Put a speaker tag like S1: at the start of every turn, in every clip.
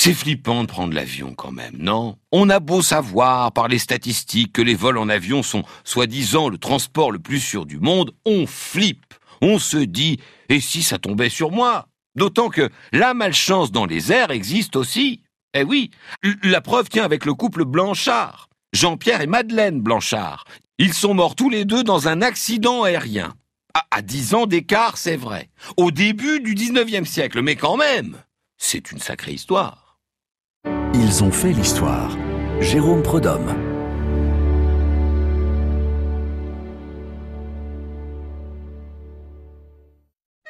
S1: C'est flippant de prendre l'avion quand même, non? On a beau savoir par les statistiques que les vols en avion sont soi-disant le transport le plus sûr du monde, on flippe. On se dit, et si ça tombait sur moi? D'autant que la malchance dans les airs existe aussi. Eh oui, la preuve tient avec le couple Blanchard, Jean-Pierre et Madeleine Blanchard. Ils sont morts tous les deux dans un accident aérien. À, dix ans d'écart, c'est vrai. Au début du 19e siècle, mais quand même, c'est une sacrée histoire.
S2: Ils ont fait l'histoire. Jérôme Prodhomme.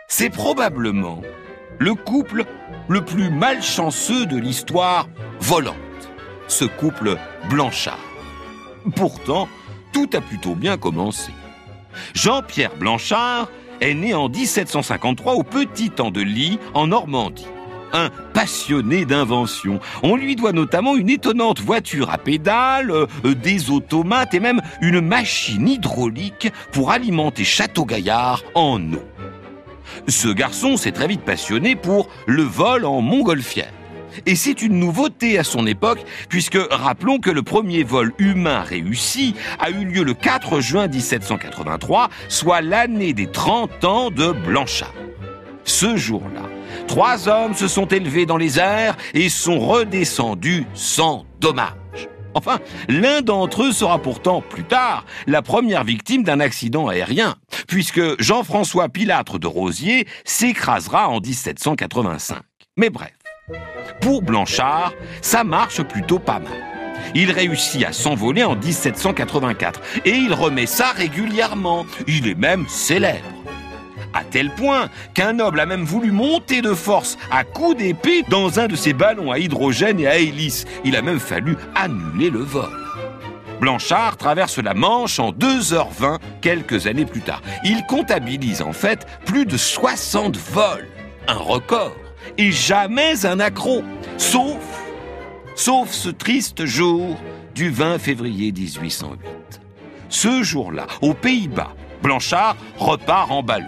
S1: C'est probablement le couple le plus malchanceux de l'histoire volante. Ce couple Blanchard. Pourtant, tout a plutôt bien commencé. Jean-Pierre Blanchard est né en 1753 au Petit Andely, en Normandie un passionné d'invention. On lui doit notamment une étonnante voiture à pédales, euh, des automates et même une machine hydraulique pour alimenter Château-Gaillard en eau. Ce garçon s'est très vite passionné pour le vol en montgolfière. Et c'est une nouveauté à son époque, puisque rappelons que le premier vol humain réussi a eu lieu le 4 juin 1783, soit l'année des 30 ans de Blanchard. Ce jour-là, trois hommes se sont élevés dans les airs et sont redescendus sans dommage. Enfin, l'un d'entre eux sera pourtant plus tard la première victime d'un accident aérien, puisque Jean-François Pilâtre de Rosier s'écrasera en 1785. Mais bref, pour Blanchard, ça marche plutôt pas mal. Il réussit à s'envoler en 1784 et il remet ça régulièrement. Il est même célèbre à tel point qu'un noble a même voulu monter de force à coups d'épée dans un de ses ballons à hydrogène et à hélice. Il a même fallu annuler le vol. Blanchard traverse la Manche en 2h20 quelques années plus tard. Il comptabilise en fait plus de 60 vols, un record, et jamais un accro, sauf, sauf ce triste jour du 20 février 1808. Ce jour-là, aux Pays-Bas, Blanchard repart en ballon.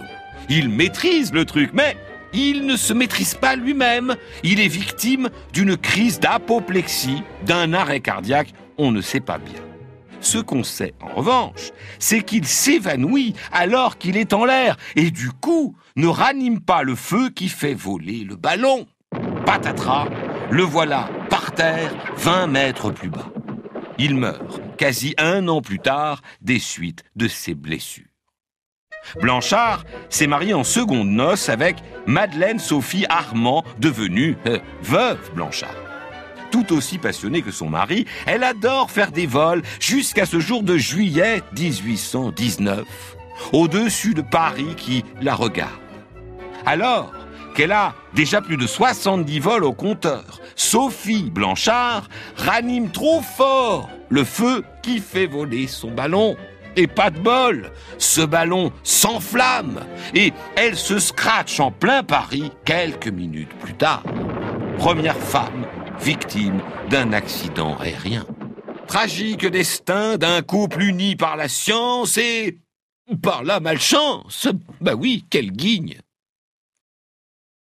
S1: Il maîtrise le truc, mais il ne se maîtrise pas lui-même. Il est victime d'une crise d'apoplexie, d'un arrêt cardiaque, on ne sait pas bien. Ce qu'on sait, en revanche, c'est qu'il s'évanouit alors qu'il est en l'air, et du coup, ne ranime pas le feu qui fait voler le ballon. Patatras, le voilà par terre, 20 mètres plus bas. Il meurt, quasi un an plus tard, des suites de ses blessures. Blanchard s'est marié en seconde noces avec Madeleine Sophie Armand, devenue euh, veuve Blanchard. Tout aussi passionnée que son mari, elle adore faire des vols jusqu'à ce jour de juillet 1819, au-dessus de Paris qui la regarde. Alors qu'elle a déjà plus de 70 vols au compteur, Sophie Blanchard ranime trop fort le feu qui fait voler son ballon. Et pas de bol, ce ballon s'enflamme et elle se scratche en plein Paris quelques minutes plus tard. Première femme victime d'un accident aérien. Tragique destin d'un couple uni par la science et par la malchance. Bah oui, quelle guigne.